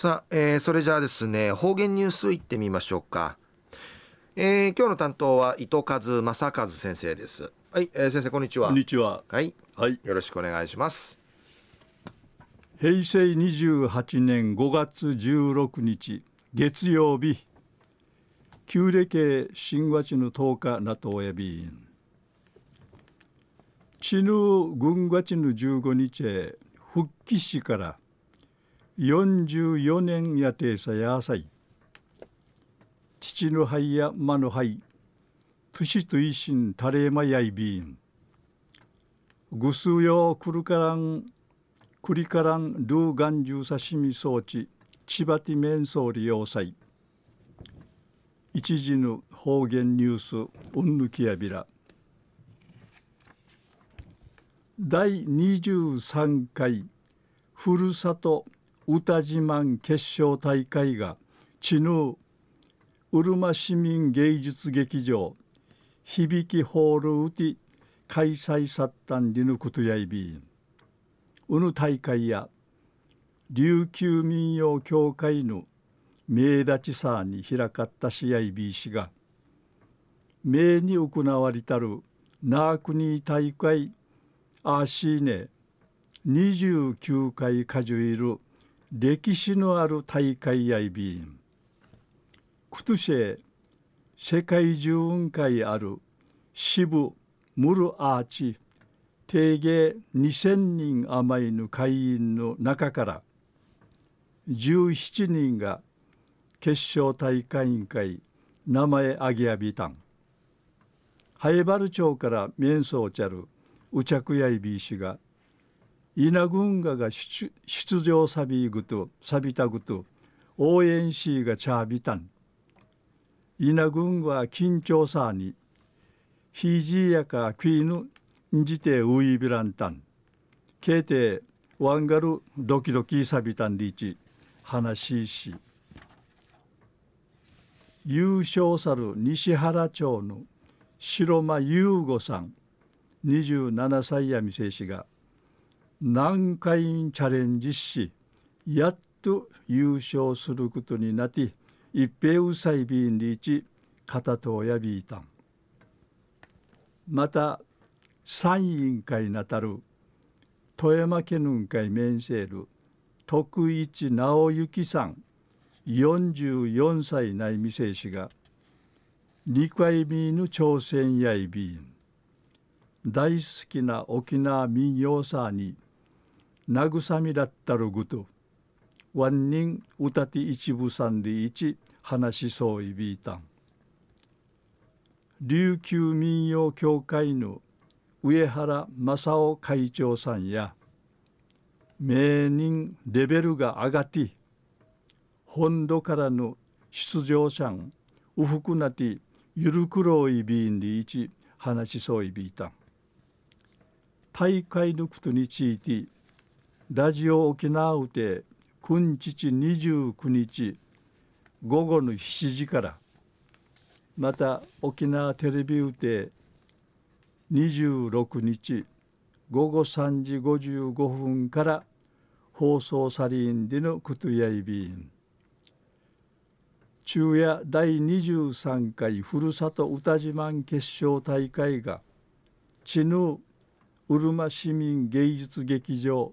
さあ、えー、それじゃあですね方言ニュースいってみましょうか、えー、今日の担当は糸数正和先生です。はい、えー、先生こんにちは。こんにちは。はい、はい、よろしくお願いします。平成28年5月16日月曜日。旧暦新和地の10日なとおやびん。ちぬ軍がちぬ15日へ復帰しから44年やてさやさい。父の灰や魔の灰年と一心たれまやいびん。ぐすよくるからんくりからんルーガンジュ刺身装置千葉ティメンソーリ要塞。一時の方言ニュースうんぬきやびら。第23回ふるさと歌自慢決勝大会が知ぬうるま市民芸術劇場響きホールウティ開催さったんりぬことやいび。んうぬ大会や琉球民謡協会の名立ちさに開かった試合びしが名に行われたるナークニー大会アーシーネ29回かじゅいる歴史のある大会やいびん。クトシェ世界中運会ある支部ムルアーチ定芸2000人余りの会員の中から17人が決勝大会委員会名前あげやびたん。ハエバル町から面相ちゃるうちゃくやいびいしが稲軍河が出場さびぐとさびたぐと応援しがちゃびたん。稲軍は緊張さにひじやかくいぬんじてういびらんたん。けいてワンガルドキドキさびたんりち話しし。優勝さる西原町の白間優吾さん27歳や店氏が何回チャレンジしやっと優勝することになって一平うさいびんりち片とやびいたん。また参委員会なたる富山県の会面せる徳一直之さん44歳内未成氏が二回目の挑戦やいびん。大好きな沖縄民謡さに慰みだったるぐとワンニン歌て一部三里一話しそういびいたん。琉球民謡協会の上原正夫会長さんや名人レベルが上がって本土からの出場者んうふくなてゆるくろいびんりいち話しそういびいたん。大会のことについてラジオ沖縄うて君父29日午後の7時からまた沖縄テレビうて26日午後3時55分から放送さりんでのことやいびん。昼夜第23回ふるさと歌自慢決勝大会が知ぬうるま市民芸術劇場